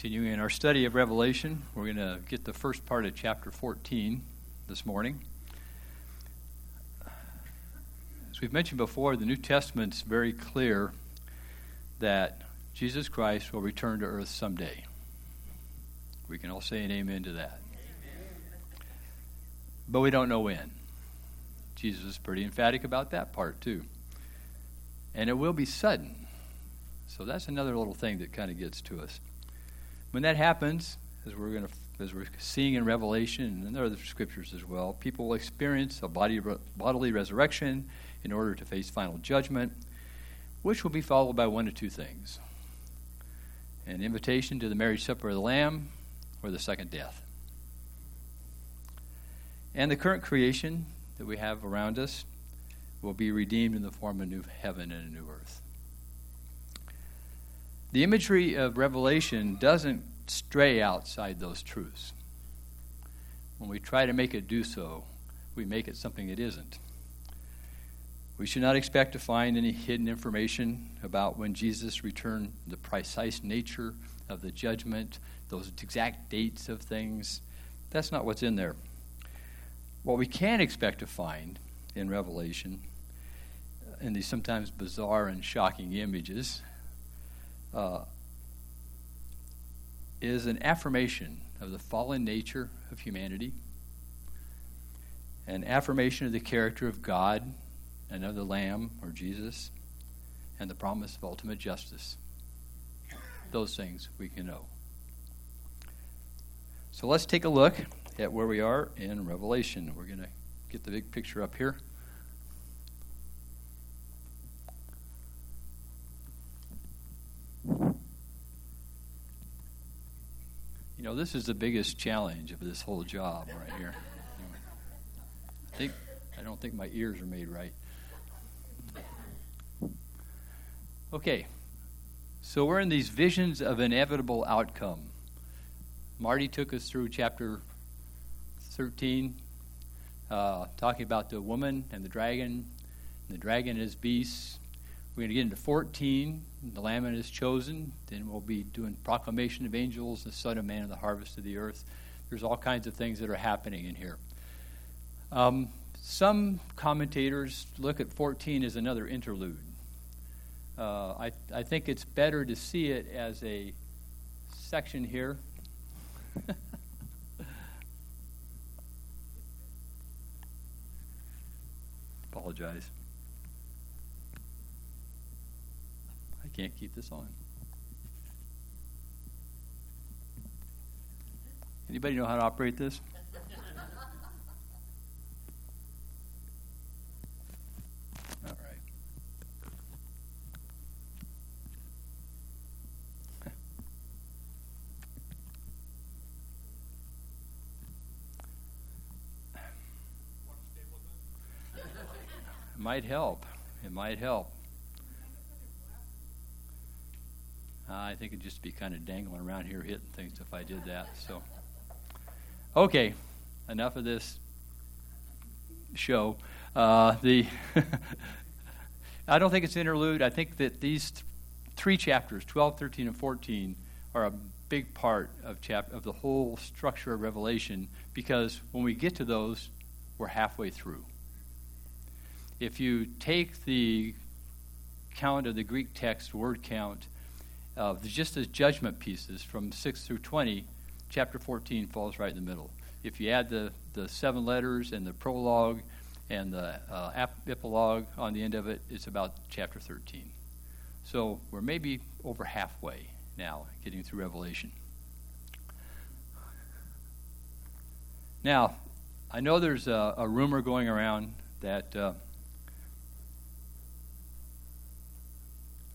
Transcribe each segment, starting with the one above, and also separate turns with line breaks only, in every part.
Continuing in our study of Revelation, we're going to get the first part of chapter 14 this morning. As we've mentioned before, the New Testament's very clear that Jesus Christ will return to earth someday. We can all say an amen to that. But we don't know when. Jesus is pretty emphatic about that part, too. And it will be sudden. So that's another little thing that kind of gets to us. When that happens, as we're going to as we're seeing in Revelation and other scriptures as well, people will experience a body, bodily resurrection in order to face final judgment, which will be followed by one of two things an invitation to the marriage supper of the Lamb or the second death. And the current creation that we have around us will be redeemed in the form of a new heaven and a new earth. The imagery of Revelation doesn't stray outside those truths. When we try to make it do so, we make it something it isn't. We should not expect to find any hidden information about when Jesus returned, the precise nature of the judgment, those exact dates of things. That's not what's in there. What we can expect to find in Revelation, in these sometimes bizarre and shocking images, uh, is an affirmation of the fallen nature of humanity, an affirmation of the character of God and of the Lamb or Jesus, and the promise of ultimate justice. Those things we can know. So let's take a look at where we are in Revelation. We're going to get the big picture up here. You know, this is the biggest challenge of this whole job right here. I think I don't think my ears are made right. Okay. So we're in these visions of inevitable outcome. Marty took us through chapter 13, uh, talking about the woman and the dragon, and the dragon is his we're going to get into 14. The Lamb is chosen. Then we'll be doing proclamation of angels, the Son of Man, and the harvest of the earth. There's all kinds of things that are happening in here. Um, some commentators look at 14 as another interlude. Uh, I, I think it's better to see it as a section here. Apologize. Can't keep this on. Anybody know how to operate this? All right. might help. It might help. Uh, I think it'd just be kind of dangling around here hitting things if I did that. So, okay, enough of this show. Uh, the I don't think it's interlude. I think that these th- three chapters, 12, 13, and 14, are a big part of chap- of the whole structure of Revelation because when we get to those, we're halfway through. If you take the count of the Greek text, word count, uh, just as judgment pieces from 6 through 20, chapter 14 falls right in the middle. If you add the, the seven letters and the prologue and the uh, epilogue on the end of it, it's about chapter 13. So we're maybe over halfway now getting through Revelation. Now, I know there's a, a rumor going around that. Uh,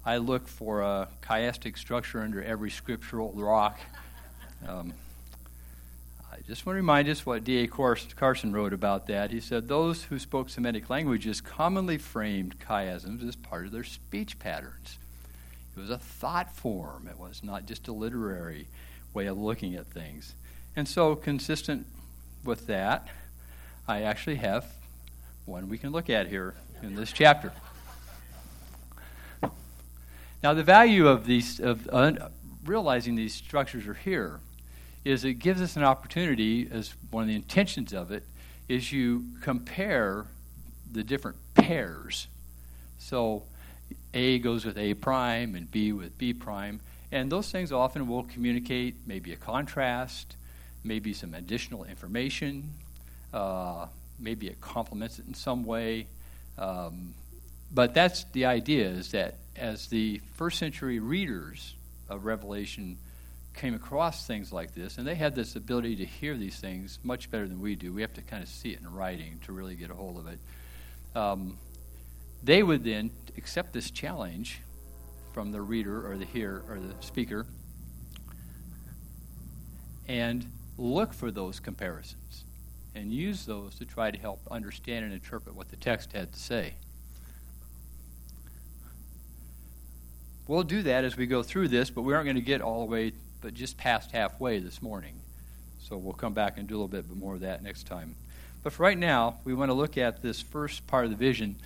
I look for a chiastic structure under every scriptural rock. Um, I just want to remind us what D.A. Carson wrote about that. He said, Those who spoke Semitic languages commonly framed chiasms as part of their speech patterns. It was a thought form, it was not just a literary way of looking at things. And so, consistent with that, I actually have one we can look at here in this chapter. Now, the value of these of uh, realizing these structures are here is it gives us an opportunity, as one of the intentions of it, is you compare the different pairs. So A goes with A prime and B with B prime. And those things often will communicate maybe a contrast, maybe some additional information, uh, maybe it complements it in some way. Um, but that's the idea is that as the first century readers of Revelation came across things like this, and they had this ability to hear these things much better than we do. We have to kind of see it in writing to really get a hold of it. Um, they would then accept this challenge from the reader or the hearer or the speaker and look for those comparisons and use those to try to help understand and interpret what the text had to say. We'll do that as we go through this, but we aren't going to get all the way, but just past halfway this morning. So we'll come back and do a little bit more of that next time. But for right now, we want to look at this first part of the vision.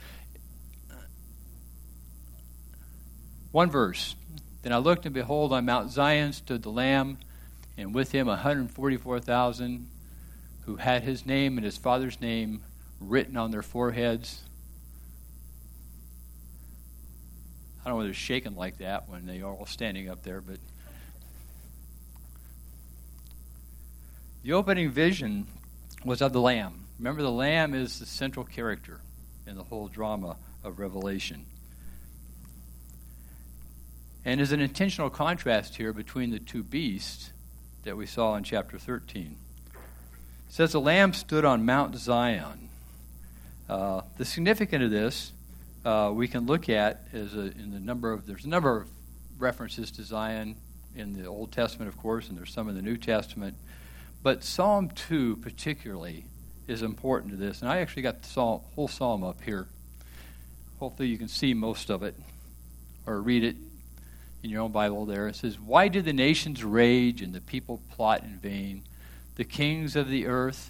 One verse. Then I looked, and behold, on Mount Zion stood the Lamb, and with him 144,000 who had his name and his father's name written on their foreheads. I don't know whether they're shaking like that when they are all standing up there, but the opening vision was of the Lamb. Remember, the Lamb is the central character in the whole drama of Revelation. And is an intentional contrast here between the two beasts that we saw in chapter 13. It says the Lamb stood on Mount Zion. Uh, the significance of this uh, we can look at is a, in the number of there's a number of references to Zion in the Old Testament, of course, and there's some in the New Testament. But Psalm 2 particularly is important to this. And I actually got the psalm, whole psalm up here. Hopefully you can see most of it or read it in your own Bible there. It says, Why do the nations rage and the people plot in vain? The kings of the earth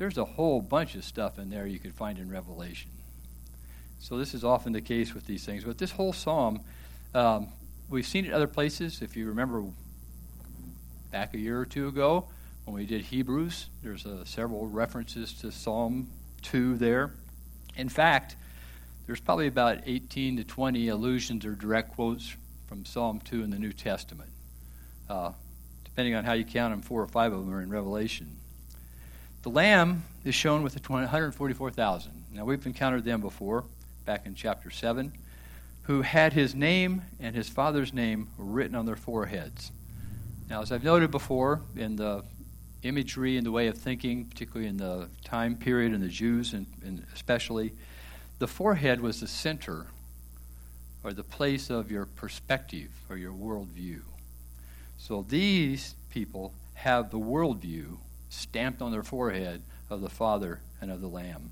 there's a whole bunch of stuff in there you could find in Revelation. So this is often the case with these things. But this whole psalm, um, we've seen it other places. If you remember back a year or two ago when we did Hebrews, there's uh, several references to Psalm 2 there. In fact, there's probably about 18 to 20 allusions or direct quotes from Psalm 2 in the New Testament. Uh, depending on how you count them, four or five of them are in Revelation. The lamb is shown with the 144,000. Now, we've encountered them before, back in chapter 7, who had his name and his father's name written on their foreheads. Now, as I've noted before, in the imagery and the way of thinking, particularly in the time period and the Jews, and, and especially, the forehead was the center or the place of your perspective or your worldview. So these people have the worldview stamped on their forehead of the Father and of the Lamb.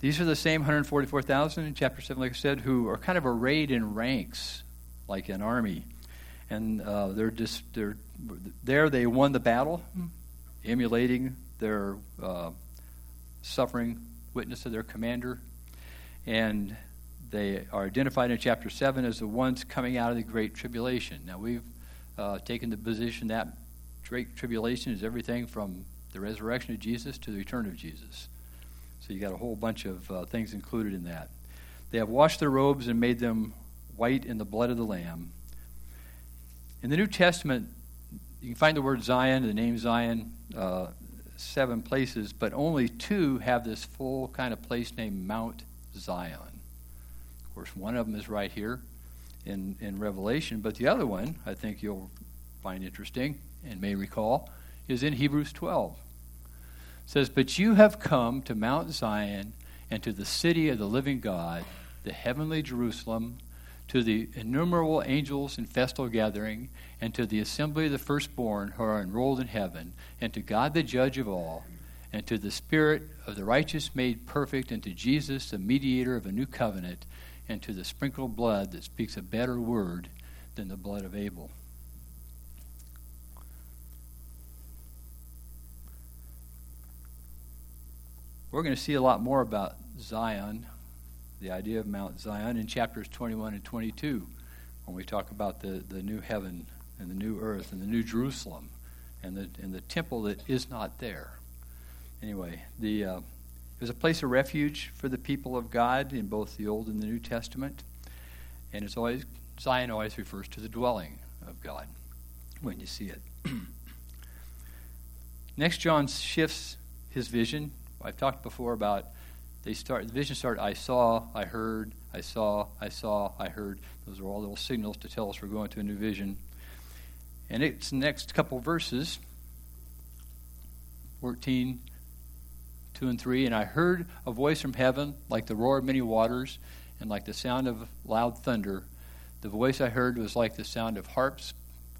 These are the same 144,000 in chapter 7, like I said, who are kind of arrayed in ranks like an army. And uh, they're just, they're, there they won the battle, emulating their uh, suffering witness of their commander. And they are identified in chapter 7 as the ones coming out of the Great Tribulation. Now, we've uh, taken the position that Great tribulation is everything from the resurrection of Jesus to the return of Jesus. So you got a whole bunch of uh, things included in that. They have washed their robes and made them white in the blood of the Lamb. In the New Testament, you can find the word Zion, the name Zion, uh, seven places, but only two have this full kind of place named Mount Zion. Of course, one of them is right here in, in Revelation, but the other one, I think you'll find interesting and may recall, is in Hebrews 12. It says, But you have come to Mount Zion and to the city of the living God, the heavenly Jerusalem to the innumerable angels in festal gathering, and to the assembly of the firstborn who are enrolled in heaven, and to God the judge of all, and to the Spirit of the righteous made perfect, and to Jesus, the mediator of a new covenant, and to the sprinkled blood that speaks a better word than the blood of Abel. We're going to see a lot more about Zion the idea of Mount Zion in chapters 21 and 22 when we talk about the, the new heaven and the new earth and the new Jerusalem and the, and the temple that is not there. Anyway, the, uh, it was a place of refuge for the people of God in both the Old and the New Testament. And it's always, Zion always refers to the dwelling of God when you see it. Next, John shifts his vision. I've talked before about they start the vision started i saw i heard i saw i saw i heard. Those are all little signals to tell us we're going to a new vision. And it's the next couple verses 14 2 and 3 and i heard a voice from heaven like the roar of many waters and like the sound of loud thunder. The voice i heard was like the sound of harps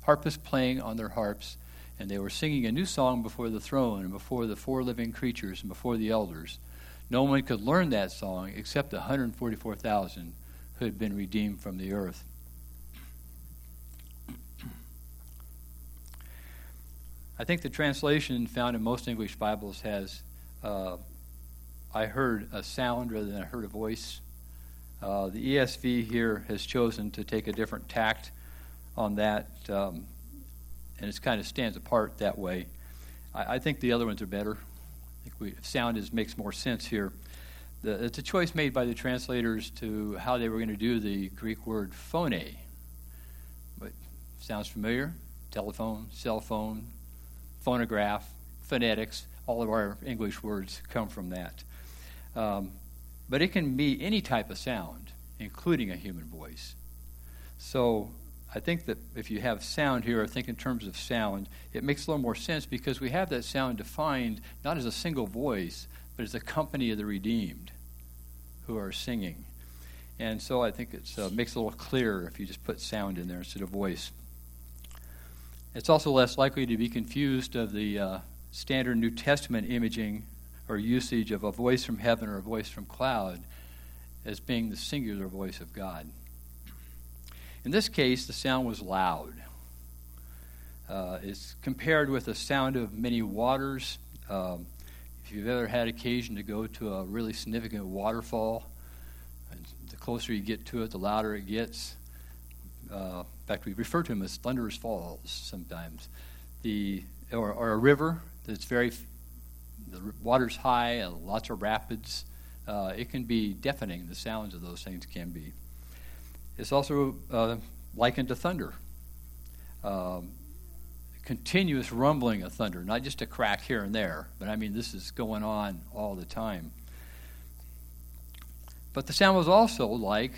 harpists playing on their harps and they were singing a new song before the throne and before the four living creatures and before the elders no one could learn that song except the 144,000 who had been redeemed from the earth. I think the translation found in most English Bibles has uh, I heard a sound rather than I heard a voice. Uh, the ESV here has chosen to take a different tact on that, um, and it kind of stands apart that way. I, I think the other ones are better I think we, sound is makes more sense here. The, it's a choice made by the translators to how they were going to do the Greek word phone. But sounds familiar? Telephone, cell phone, phonograph, phonetics. All of our English words come from that. Um, but it can be any type of sound, including a human voice. So I think that if you have sound here, or think in terms of sound, it makes a little more sense because we have that sound defined not as a single voice, but as a company of the redeemed who are singing. And so I think it uh, makes it a little clearer if you just put sound in there instead of voice. It's also less likely to be confused of the uh, standard New Testament imaging or usage of a voice from heaven or a voice from cloud as being the singular voice of God. In this case, the sound was loud. Uh, it's compared with the sound of many waters. Um, if you've ever had occasion to go to a really significant waterfall, the closer you get to it, the louder it gets. Uh, in fact, we refer to them as thunderous falls sometimes. The or, or a river that's very the water's high, and lots of rapids. Uh, it can be deafening. The sounds of those things can be. It's also uh, likened to thunder. Um, continuous rumbling of thunder, not just a crack here and there, but I mean, this is going on all the time. But the sound was also like,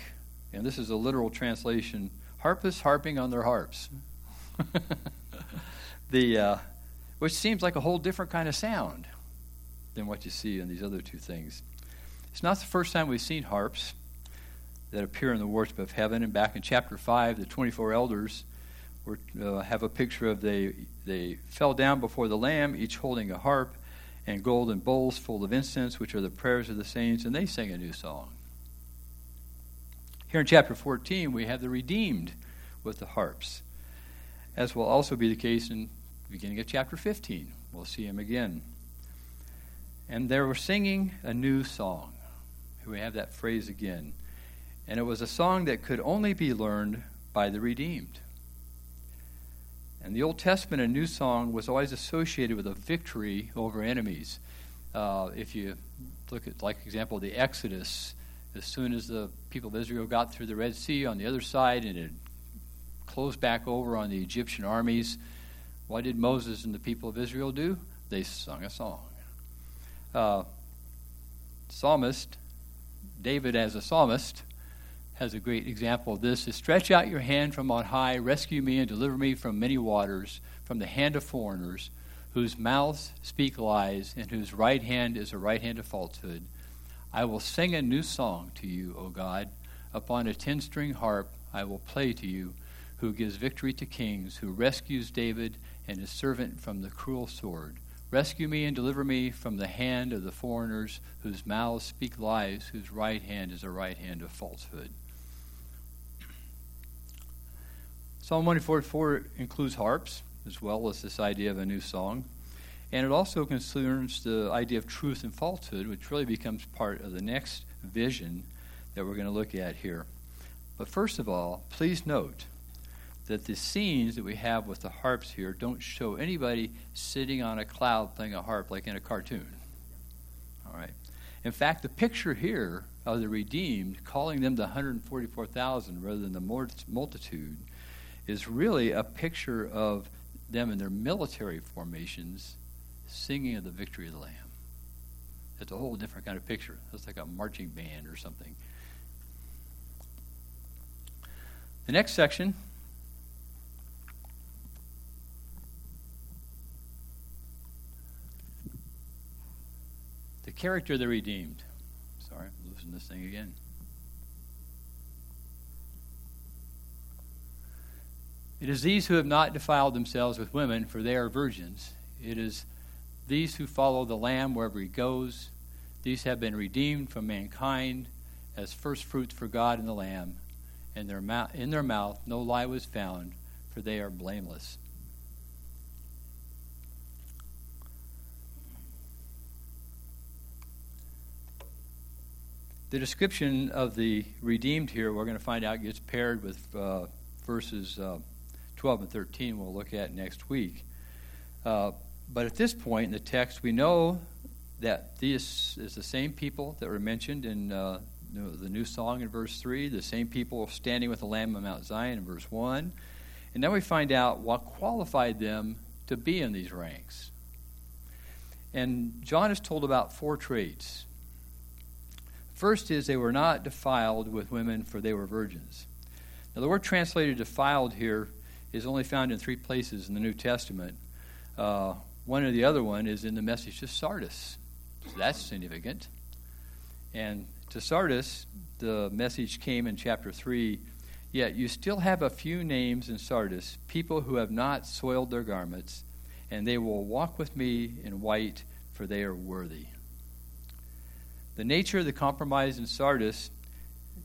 and this is a literal translation, harpists harping on their harps. the, uh, which seems like a whole different kind of sound than what you see in these other two things. It's not the first time we've seen harps that appear in the worship of heaven. And back in chapter 5, the 24 elders were, uh, have a picture of they, they fell down before the Lamb, each holding a harp and golden bowls full of incense, which are the prayers of the saints, and they sing a new song. Here in chapter 14, we have the redeemed with the harps, as will also be the case in the beginning of chapter 15. We'll see him again. And they were singing a new song. We have that phrase again and it was a song that could only be learned by the redeemed. And the Old Testament, a new song, was always associated with a victory over enemies. Uh, if you look at, like example, the Exodus, as soon as the people of Israel got through the Red Sea on the other side and it closed back over on the Egyptian armies. What did Moses and the people of Israel do? They sung a song. Uh, psalmist, David as a psalmist, has a great example of this is stretch out your hand from on high, rescue me and deliver me from many waters, from the hand of foreigners, whose mouths speak lies, and whose right hand is a right hand of falsehood. I will sing a new song to you, O God. Upon a ten string harp I will play to you, who gives victory to kings, who rescues David and his servant from the cruel sword. Rescue me and deliver me from the hand of the foreigners, whose mouths speak lies, whose right hand is a right hand of falsehood. Psalm 144 includes harps, as well as this idea of a new song. And it also concerns the idea of truth and falsehood, which really becomes part of the next vision that we're going to look at here. But first of all, please note that the scenes that we have with the harps here don't show anybody sitting on a cloud playing a harp like in a cartoon. All right. In fact, the picture here of the redeemed, calling them the 144,000 rather than the multitude, is really a picture of them in their military formations singing of the victory of the Lamb. It's a whole different kind of picture. It's like a marching band or something. The next section the character of the redeemed. Sorry, I'm losing this thing again. It is these who have not defiled themselves with women, for they are virgins. It is these who follow the Lamb wherever he goes. These have been redeemed from mankind as first fruits for God and the Lamb. And their mouth, in their mouth no lie was found, for they are blameless. The description of the redeemed here, we're going to find out, gets paired with uh, verses uh, 12 and 13 we'll look at next week. Uh, but at this point in the text, we know that this is the same people that were mentioned in uh, the new song in verse 3, the same people standing with the Lamb on Mount Zion in verse 1. And then we find out what qualified them to be in these ranks. And John is told about four traits. First is they were not defiled with women, for they were virgins. Now, the word translated defiled here is only found in three places in the New Testament. Uh, one or the other one is in the message to Sardis. So that's significant. And to Sardis, the message came in chapter 3 Yet you still have a few names in Sardis, people who have not soiled their garments, and they will walk with me in white, for they are worthy. The nature of the compromise in Sardis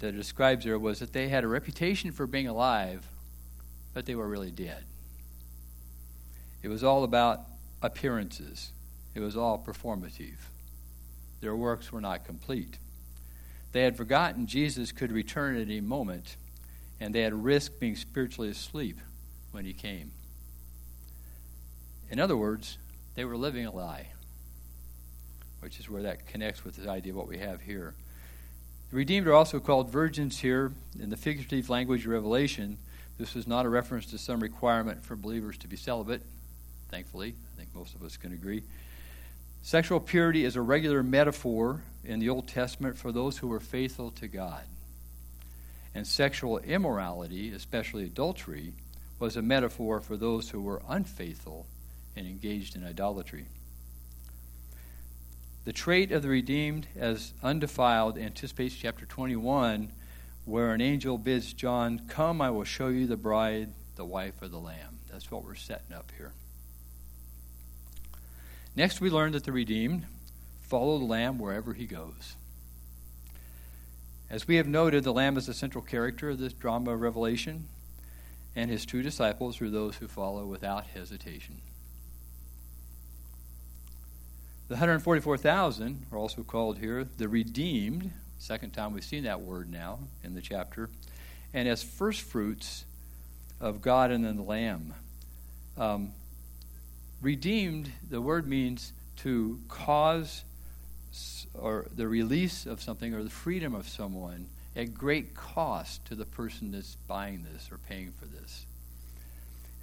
that it describes there was that they had a reputation for being alive, but they were really dead. It was all about appearances, it was all performative. Their works were not complete. They had forgotten Jesus could return at any moment, and they had risked being spiritually asleep when he came. In other words, they were living a lie, which is where that connects with the idea of what we have here. The redeemed are also called virgins here in the figurative language of Revelation. This is not a reference to some requirement for believers to be celibate, thankfully. I think most of us can agree. Sexual purity is a regular metaphor in the Old Testament for those who were faithful to God. And sexual immorality, especially adultery, was a metaphor for those who were unfaithful and engaged in idolatry. The trait of the redeemed as undefiled anticipates chapter 21 where an angel bids John, Come, I will show you the bride, the wife of the Lamb. That's what we're setting up here. Next, we learn that the redeemed follow the Lamb wherever he goes. As we have noted, the Lamb is the central character of this drama of Revelation, and his true disciples are those who follow without hesitation. The 144,000 are also called here the redeemed Second time we've seen that word now in the chapter. And as first fruits of God and then the Lamb. Um, redeemed, the word means to cause or the release of something or the freedom of someone at great cost to the person that's buying this or paying for this.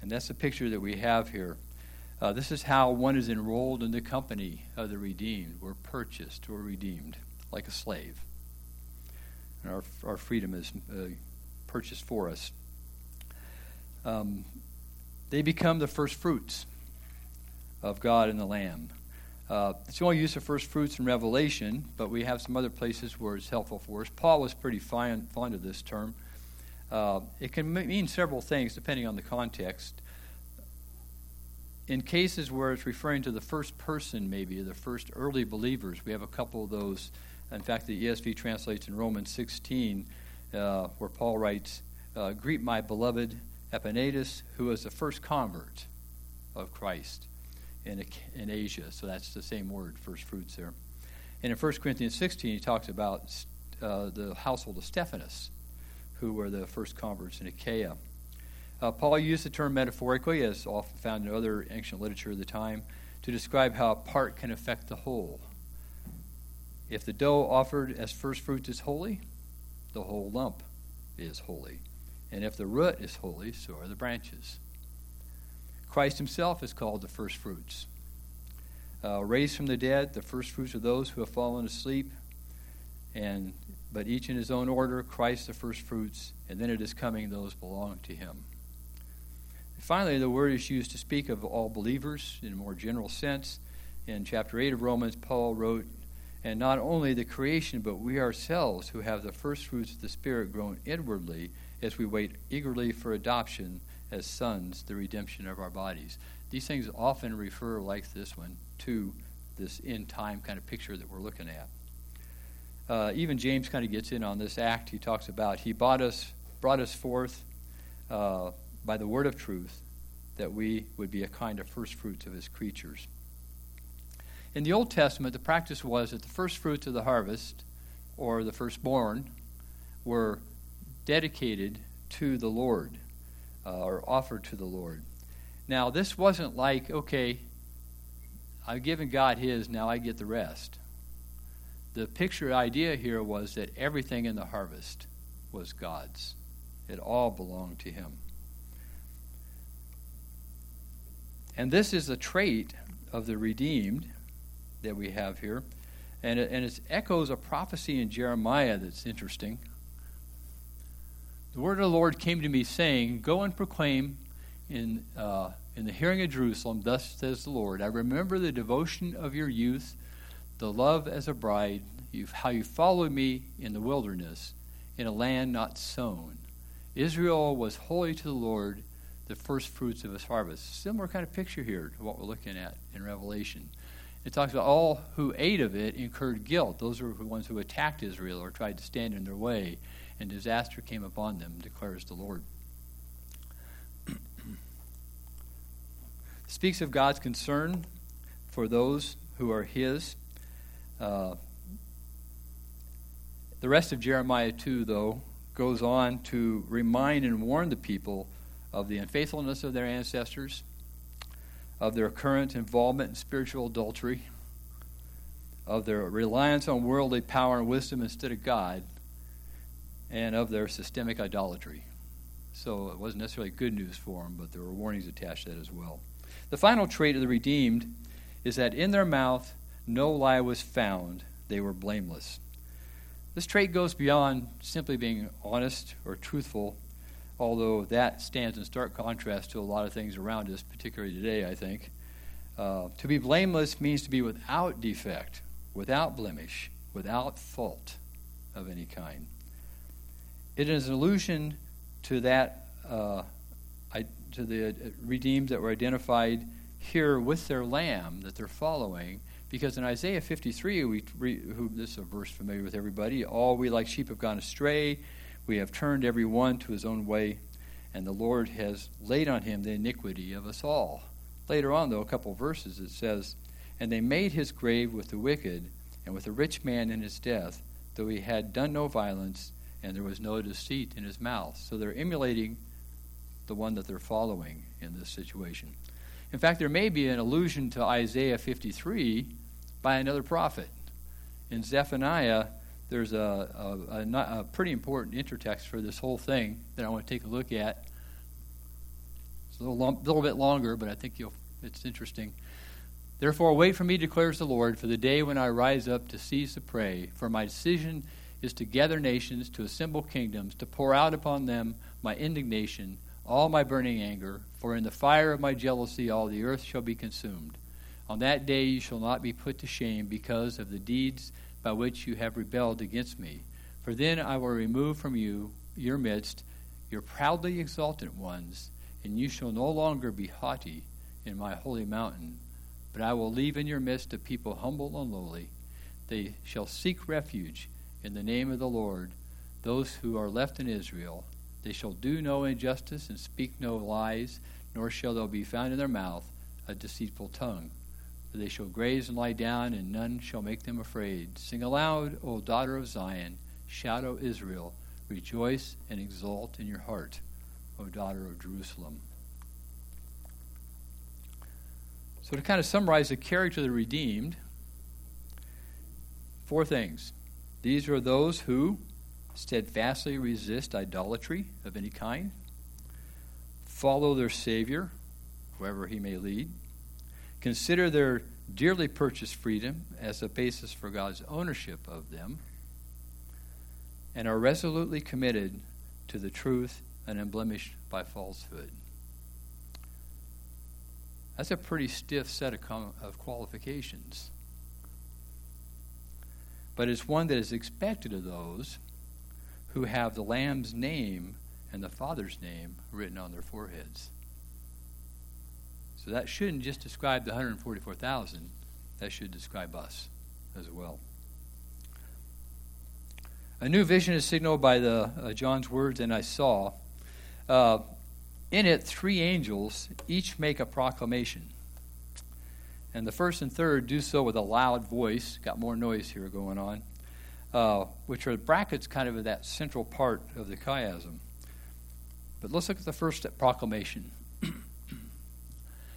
And that's the picture that we have here. Uh, this is how one is enrolled in the company of the redeemed. We're purchased, we're redeemed, like a slave. And our, our freedom is uh, purchased for us. Um, they become the first fruits of God and the Lamb. Uh, it's the only used for first fruits in Revelation, but we have some other places where it's helpful for us. Paul was pretty fine, fond of this term. Uh, it can mean several things depending on the context. In cases where it's referring to the first person, maybe, the first early believers, we have a couple of those. In fact, the ESV translates in Romans 16, uh, where Paul writes, uh, Greet my beloved Epaenetus, who was the first convert of Christ in, in Asia. So that's the same word, first fruits there. And in 1 Corinthians 16, he talks about uh, the household of Stephanas, who were the first converts in Achaia. Uh, Paul used the term metaphorically, as often found in other ancient literature of the time, to describe how a part can affect the whole. If the dough offered as first fruits is holy, the whole lump is holy. And if the root is holy, so are the branches. Christ himself is called the first fruits. Uh, raised from the dead, the first fruits of those who have fallen asleep, and but each in his own order, Christ the first fruits, and then it is coming those belong to him. Finally, the word is used to speak of all believers in a more general sense. In chapter 8 of Romans, Paul wrote, And not only the creation, but we ourselves who have the first fruits of the Spirit groan inwardly as we wait eagerly for adoption as sons the redemption of our bodies. These things often refer, like this one, to this end time kind of picture that we're looking at. Uh, even James kind of gets in on this act. He talks about he bought us, brought us forth uh, by the word of truth, that we would be a kind of first fruits of his creatures. In the Old Testament, the practice was that the first fruits of the harvest, or the firstborn, were dedicated to the Lord uh, or offered to the Lord. Now, this wasn't like, okay, I've given God his, now I get the rest. The picture idea here was that everything in the harvest was God's, it all belonged to Him. And this is a trait of the redeemed that we have here. And it, and it echoes a prophecy in Jeremiah that's interesting. The word of the Lord came to me, saying, Go and proclaim in, uh, in the hearing of Jerusalem, Thus says the Lord, I remember the devotion of your youth, the love as a bride, you, how you followed me in the wilderness, in a land not sown. Israel was holy to the Lord, the first fruits of his harvest. Similar kind of picture here to what we're looking at in Revelation. It talks about all who ate of it incurred guilt. Those were the ones who attacked Israel or tried to stand in their way and disaster came upon them, declares the Lord. Speaks of God's concern for those who are His. Uh, the rest of Jeremiah 2, though, goes on to remind and warn the people of the unfaithfulness of their ancestors, of their current involvement in spiritual adultery, of their reliance on worldly power and wisdom instead of God, and of their systemic idolatry. So it wasn't necessarily good news for them, but there were warnings attached to that as well. The final trait of the redeemed is that in their mouth no lie was found, they were blameless. This trait goes beyond simply being honest or truthful, although that stands in stark contrast to a lot of things around us, particularly today, I think. Uh, to be blameless means to be without defect, without blemish, without fault of any kind. It is an allusion to that, uh, to the uh, redeemed that were identified here with their lamb that they're following. Because in Isaiah 53, we, who, this is a verse familiar with everybody, all we like sheep have gone astray, we have turned every one to his own way, and the Lord has laid on him the iniquity of us all. Later on, though, a couple verses, it says, And they made his grave with the wicked, and with a rich man in his death, though he had done no violence, and there was no deceit in his mouth. So they're emulating the one that they're following in this situation. In fact, there may be an allusion to Isaiah 53 by another prophet. In Zephaniah, there's a, a, a, a pretty important intertext for this whole thing that I want to take a look at. It's a little, long, little bit longer, but I think you'll, it's interesting. Therefore, wait for me, declares the Lord, for the day when I rise up to seize the prey. For my decision is to gather nations, to assemble kingdoms, to pour out upon them my indignation, all my burning anger. For in the fire of my jealousy all the earth shall be consumed. On that day you shall not be put to shame because of the deeds by which you have rebelled against me. For then I will remove from you your midst your proudly exultant ones, and you shall no longer be haughty in my holy mountain. But I will leave in your midst a people humble and lowly. They shall seek refuge in the name of the Lord, those who are left in Israel. They shall do no injustice and speak no lies, nor shall there be found in their mouth a deceitful tongue. They shall graze and lie down, and none shall make them afraid. Sing aloud, O daughter of Zion. Shout, O Israel. Rejoice and exult in your heart, O daughter of Jerusalem. So, to kind of summarize the character of the redeemed, four things. These are those who steadfastly resist idolatry of any kind, follow their Savior, wherever he may lead, consider their dearly purchased freedom as a basis for God's ownership of them, and are resolutely committed to the truth and unblemished by falsehood. That's a pretty stiff set of, com- of qualifications. But it's one that is expected of those who have the Lamb's name and the Father's name written on their foreheads. So that shouldn't just describe the 144,000, that should describe us as well. A new vision is signaled by the uh, John's words, and I saw. Uh, in it, three angels each make a proclamation. And the first and third do so with a loud voice. Got more noise here going on. Uh, which are brackets kind of that central part of the chiasm. But let's look at the first proclamation.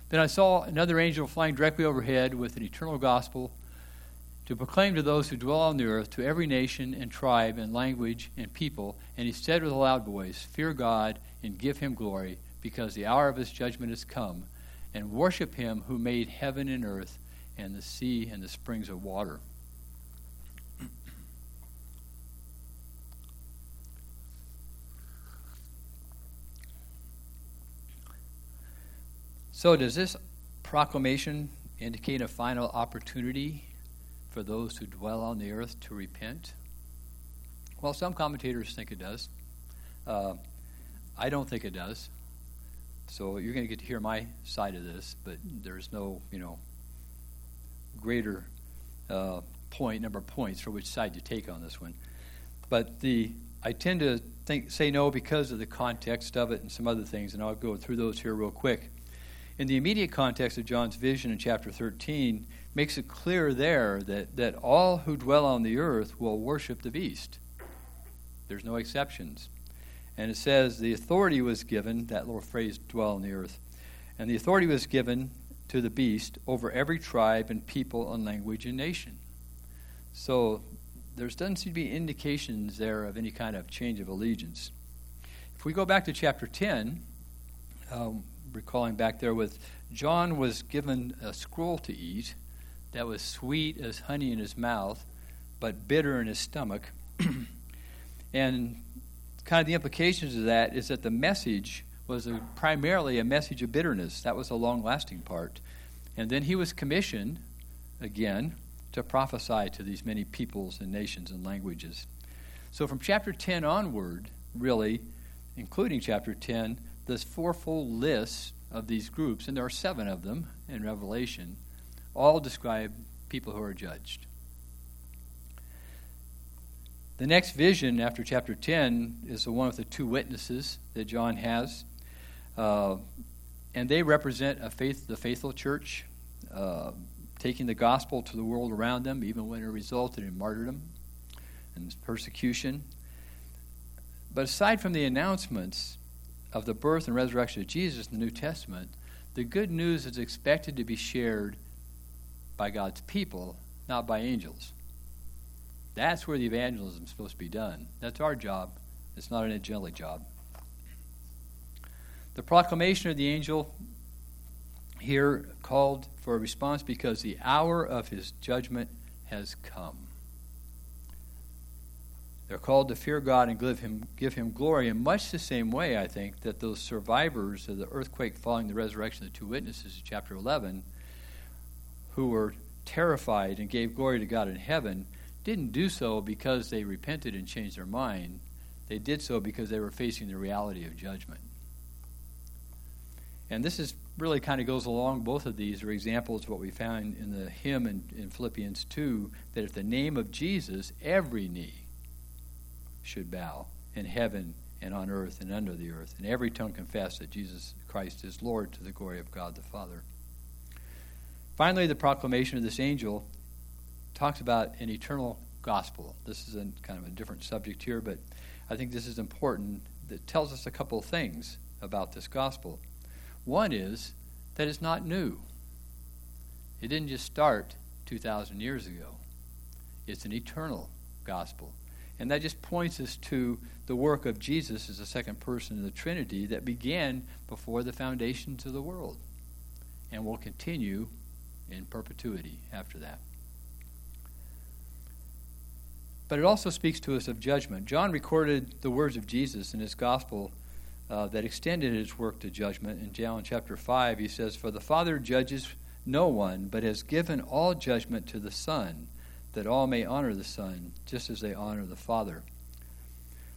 Then I saw another angel flying directly overhead with an eternal gospel to proclaim to those who dwell on the earth, to every nation and tribe and language and people. And he said with a loud voice, Fear God and give him glory, because the hour of his judgment has come, and worship him who made heaven and earth and the sea and the springs of water. So, does this proclamation indicate a final opportunity for those who dwell on the earth to repent? Well, some commentators think it does. Uh, I don't think it does. So you're going to get to hear my side of this, but there's no, you know, greater uh, point number of points for which side you take on this one. But the I tend to think say no because of the context of it and some other things, and I'll go through those here real quick. In the immediate context of John's vision in chapter 13, makes it clear there that, that all who dwell on the earth will worship the beast. There's no exceptions. And it says the authority was given, that little phrase, dwell on the earth, and the authority was given to the beast over every tribe and people and language and nation. So there doesn't seem to be indications there of any kind of change of allegiance. If we go back to chapter 10, um, recalling back there with John was given a scroll to eat that was sweet as honey in his mouth, but bitter in his stomach. and kind of the implications of that is that the message was a, primarily a message of bitterness. That was a long lasting part. And then he was commissioned again to prophesy to these many peoples and nations and languages. So from chapter 10 onward, really, including chapter 10, this fourfold list of these groups, and there are seven of them in Revelation, all describe people who are judged. The next vision after chapter 10 is the one with the two witnesses that John has. Uh, and they represent a faith, the faithful church, uh, taking the gospel to the world around them, even when it resulted in martyrdom and persecution. But aside from the announcements of the birth and resurrection of Jesus in the New Testament, the good news is expected to be shared by God's people, not by angels. That's where the evangelism is supposed to be done. That's our job. It's not an angelic job. The proclamation of the angel here called for a response because the hour of his judgment has come. They're called to fear God and give him, give him glory in much the same way, I think, that those survivors of the earthquake following the resurrection of the two witnesses in chapter 11, who were terrified and gave glory to God in heaven, didn't do so because they repented and changed their mind. They did so because they were facing the reality of judgment. And this is really kind of goes along, both of these are examples of what we found in the hymn in, in Philippians 2 that if the name of Jesus, every knee should bow in heaven and on earth and under the earth, and every tongue confess that Jesus Christ is Lord to the glory of God the Father. Finally, the proclamation of this angel talks about an eternal gospel. This is a, kind of a different subject here, but I think this is important. That tells us a couple of things about this gospel. One is that it's not new. It didn't just start 2,000 years ago. It's an eternal gospel. And that just points us to the work of Jesus as the second person in the Trinity that began before the foundations of the world and will continue in perpetuity after that. But it also speaks to us of judgment. John recorded the words of Jesus in his gospel uh, that extended his work to judgment. In John chapter 5, he says, For the Father judges no one, but has given all judgment to the Son, that all may honor the Son, just as they honor the Father.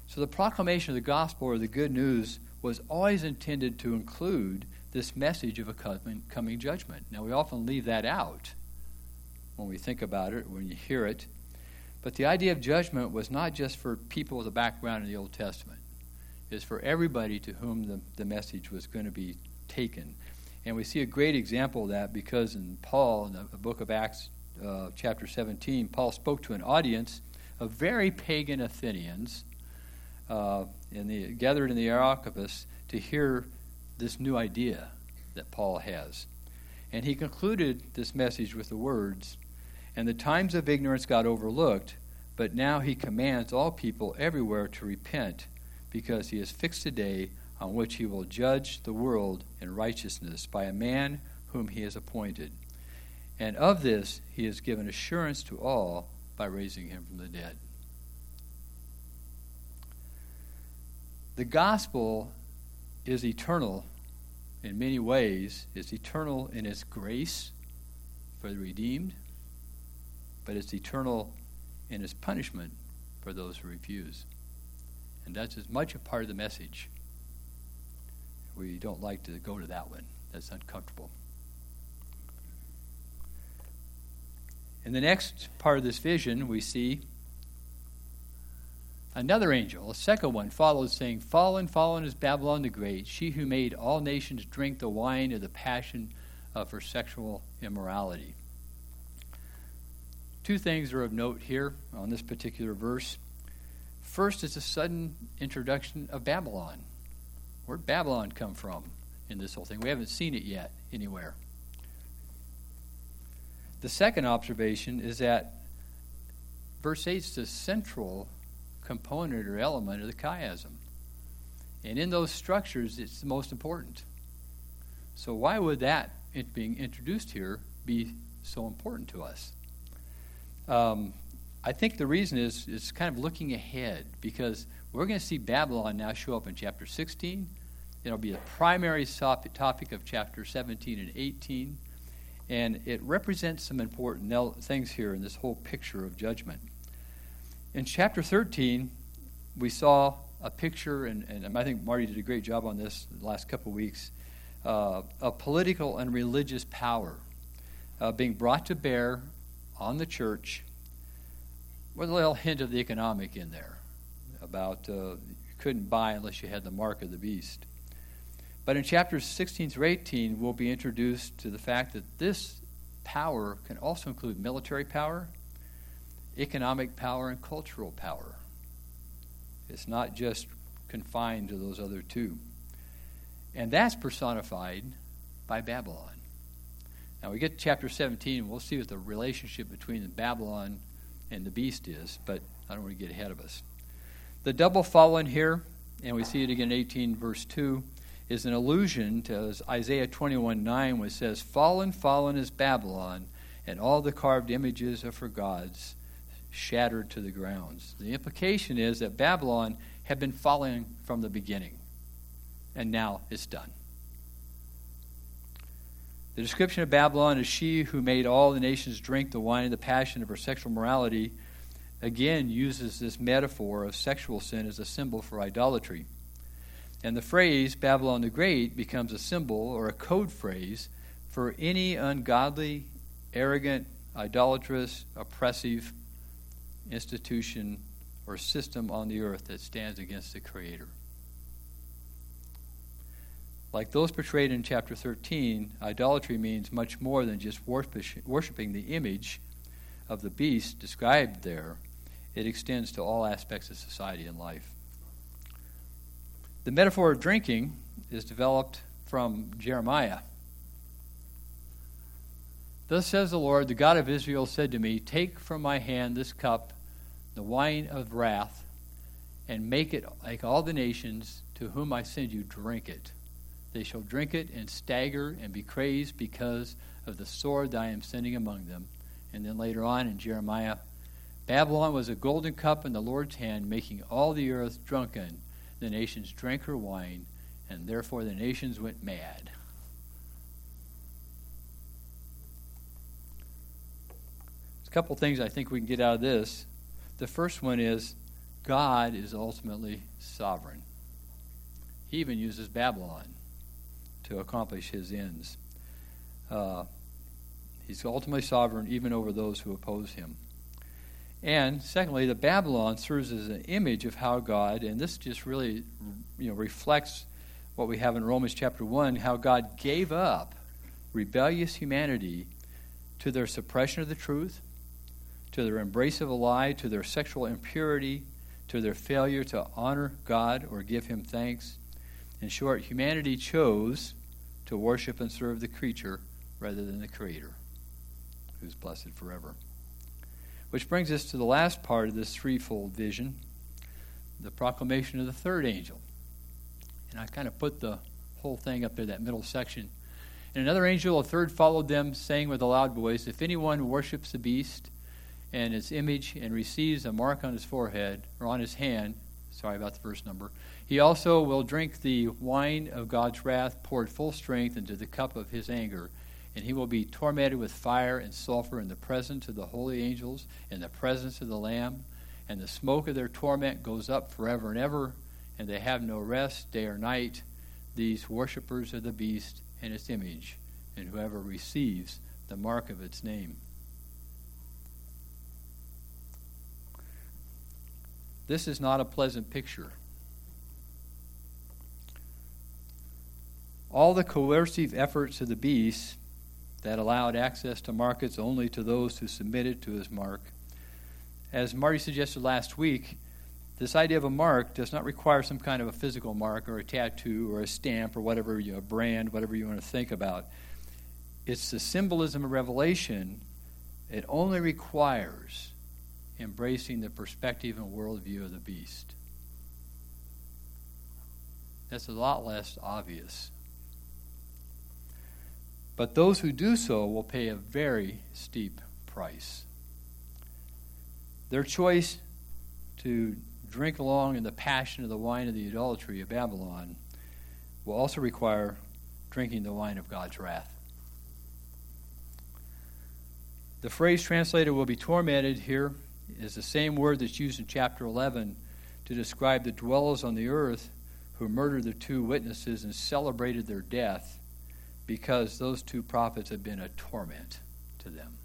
So the proclamation of the gospel or the good news was always intended to include this message of a coming, judgment. Now, we often leave that out when we think about it, when you hear it. But the idea of judgment was not just for people with a background in the Old Testament is for everybody to whom the, the message was going to be taken. And we see a great example of that because in Paul, in the book of Acts, uh, chapter 17, Paul spoke to an audience of very pagan Athenians uh, in the, gathered in the Areopagus to hear this new idea that Paul has. And he concluded this message with the words, And the times of ignorance got overlooked, but now he commands all people everywhere to repent because he has fixed a day on which he will judge the world in righteousness by a man whom he has appointed. And of this he has given assurance to all by raising him from the dead. The gospel is eternal in many ways. It's eternal in its grace for the redeemed, but it's eternal in its punishment for those who refuse. And that's as much a part of the message. We don't like to go to that one, that's uncomfortable. In the next part of this vision, we see another angel, a second one, follows, saying, Fallen, fallen is Babylon the Great, she who made all nations drink the wine of the passion of her sexual immorality. Two things are of note here on this particular verse. First is a sudden introduction of Babylon. Where'd Babylon come from in this whole thing? We haven't seen it yet anywhere. The second observation is that verse 8 is the central component or element of the chiasm. And in those structures, it's the most important. So, why would that it being introduced here be so important to us? Um, I think the reason is it's kind of looking ahead because we're going to see Babylon now show up in chapter 16. It'll be the primary topic of chapter 17 and 18. And it represents some important things here in this whole picture of judgment. In chapter 13, we saw a picture, and, and I think Marty did a great job on this the last couple of weeks, uh, of political and religious power uh, being brought to bear on the church with a little hint of the economic in there about uh, you couldn't buy unless you had the mark of the beast. But in chapters 16 through 18, we'll be introduced to the fact that this power can also include military power, economic power, and cultural power. It's not just confined to those other two. And that's personified by Babylon. Now we get to chapter 17, and we'll see what the relationship between the Babylon and the beast is, but I don't want to get ahead of us. The double fallen here, and we see it again in 18, verse 2, is an allusion to Isaiah 21 9, which says, Fallen, fallen is Babylon, and all the carved images of her gods shattered to the grounds. The implication is that Babylon had been falling from the beginning, and now it's done. The description of Babylon as she who made all the nations drink the wine of the passion of her sexual morality again uses this metaphor of sexual sin as a symbol for idolatry. And the phrase Babylon the Great becomes a symbol or a code phrase for any ungodly, arrogant, idolatrous, oppressive institution or system on the earth that stands against the Creator. Like those portrayed in chapter 13, idolatry means much more than just worshiping the image of the beast described there. It extends to all aspects of society and life. The metaphor of drinking is developed from Jeremiah. Thus says the Lord, the God of Israel, said to me, Take from my hand this cup, the wine of wrath, and make it like all the nations to whom I send you drink it. They shall drink it and stagger and be crazed because of the sword that I am sending among them. And then later on in Jeremiah, Babylon was a golden cup in the Lord's hand, making all the earth drunken. The nations drank her wine, and therefore the nations went mad. There's a couple things I think we can get out of this. The first one is God is ultimately sovereign. He even uses Babylon to accomplish his ends. Uh, he's ultimately sovereign even over those who oppose him. And secondly, the Babylon serves as an image of how God, and this just really you know, reflects what we have in Romans chapter 1, how God gave up rebellious humanity to their suppression of the truth, to their embrace of a lie, to their sexual impurity, to their failure to honor God or give him thanks. In short, humanity chose to worship and serve the creature rather than the Creator, who's blessed forever. Which brings us to the last part of this threefold vision the proclamation of the third angel. And I kind of put the whole thing up there, that middle section. And another angel, a third, followed them, saying with a loud voice, If anyone worships the beast and its image and receives a mark on his forehead or on his hand, sorry about the verse number, he also will drink the wine of God's wrath poured full strength into the cup of his anger. And he will be tormented with fire and sulfur in the presence of the holy angels, in the presence of the Lamb. And the smoke of their torment goes up forever and ever, and they have no rest day or night, these worshippers of the beast and its image, and whoever receives the mark of its name. This is not a pleasant picture. all the coercive efforts of the beast that allowed access to markets only to those who submitted to his mark. As Marty suggested last week, this idea of a mark does not require some kind of a physical mark or a tattoo or a stamp or whatever, you know, a brand, whatever you want to think about. It's the symbolism of Revelation. It only requires embracing the perspective and worldview of the beast. That's a lot less obvious but those who do so will pay a very steep price. Their choice to drink along in the passion of the wine of the idolatry of Babylon will also require drinking the wine of God's wrath. The phrase translated will be tormented here is the same word that's used in chapter 11 to describe the dwellers on the earth who murdered the two witnesses and celebrated their death because those two prophets had been a torment to them.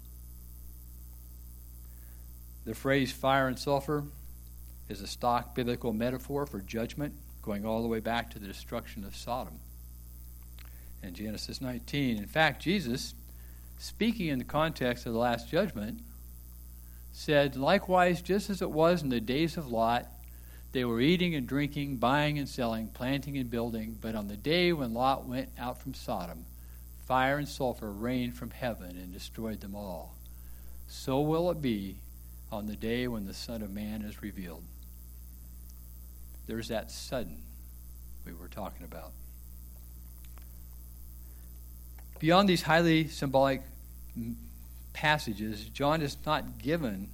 The phrase fire and sulfur is a stock biblical metaphor for judgment, going all the way back to the destruction of Sodom in Genesis 19. In fact, Jesus, speaking in the context of the Last Judgment, said, Likewise, just as it was in the days of Lot, they were eating and drinking, buying and selling, planting and building, but on the day when Lot went out from Sodom, fire and sulfur rained from heaven and destroyed them all. So will it be on the day when the Son of Man is revealed. There's that sudden we were talking about. beyond these highly symbolic passages, John is not given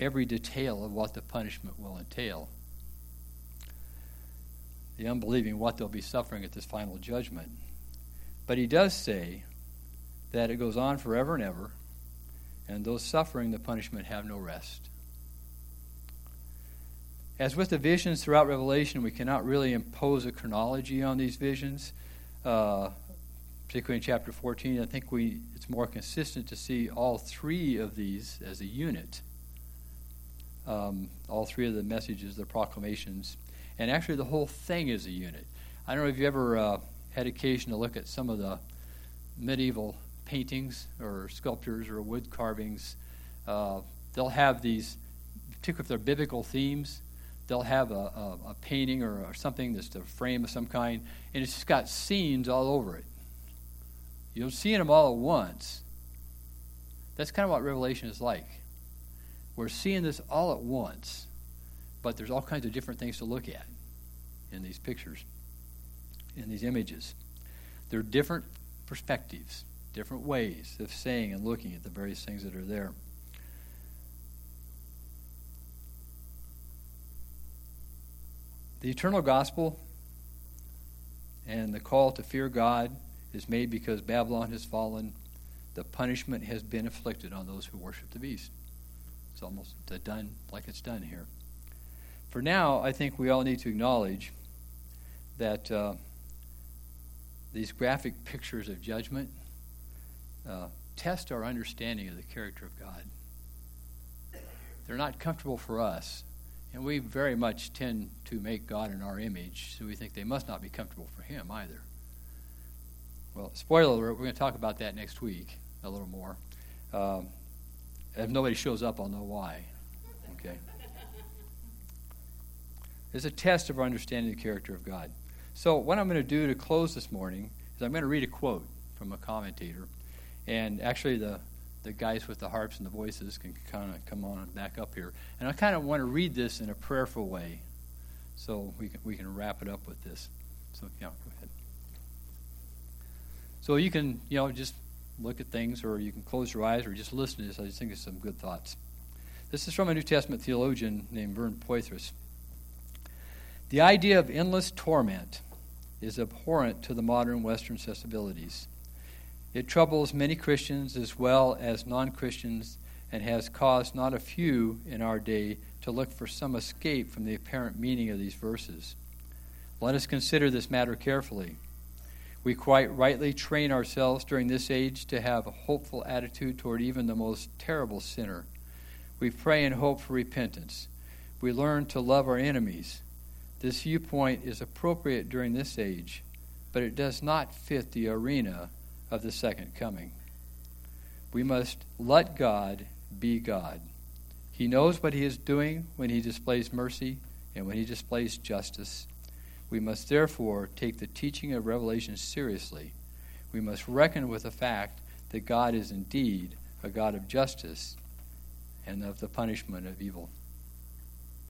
every detail of what the punishment will entail. The unbelieving, what they'll be suffering at this final judgment. But he does say that it goes on forever and ever, and those suffering the punishment have no rest. As with the visions throughout Revelation, we cannot really impose a chronology on these visions. Uh, particularly in chapter 14, I think we it's more consistent to see all three of these as a unit. Um, all three of the messages, the proclamations, and actually the whole thing is a unit. I don't know if you ever uh, had occasion to look at some of the medieval paintings or sculptures or wood carvings. Uh, they'll have these, particularly if they're biblical themes, they'll have a, a, a painting or, or, something that's a frame of some kind, and it's just got scenes all over it. You'll see them all at once. That's kind of what Revelation is like. We're seeing this all at once, but there's all kinds of different things to look at in these pictures, in these images. There are different perspectives, different ways of saying and looking at the various things that are there. The eternal gospel and the call to fear God is made because Babylon has fallen. The punishment has been inflicted on those who worship the beast. It's almost done like it's done here. For now, I think we all need to acknowledge that uh, these graphic pictures of judgment uh, test our understanding of the character of God. They're not comfortable for us, and we very much tend to make God in our image, so we think they must not be comfortable for Him either. Well, spoiler alert, we're going to talk about that next week a little more. Um, if nobody shows up, I'll know why. Okay? It's a test of our understanding of the character of God. So, what I'm going to do to close this morning is I'm going to read a quote from a commentator. And actually, the, the guys with the harps and the voices can kind of come on and back up here. And I kind of want to read this in a prayerful way so we can, we can wrap it up with this. So, yeah, go ahead. So, you can, you know, just look at things or you can close your eyes or just listen to this. I just think it's some good thoughts. This is from a New Testament theologian named Vern Poythress. The idea of endless torment is abhorrent to the modern Western sensibilities. It troubles many Christians as well as non Christians and has caused not a few in our day to look for some escape from the apparent meaning of these verses. Let us consider this matter carefully. We quite rightly train ourselves during this age to have a hopeful attitude toward even the most terrible sinner. We pray and hope for repentance. We learn to love our enemies this viewpoint is appropriate during this age, but it does not fit the arena of the second coming. We must let God be God. He knows what He is doing when He displays mercy and when He displays justice. We must therefore take the teaching of Revelation seriously. We must reckon with the fact that God is indeed a God of justice and of the punishment of evil.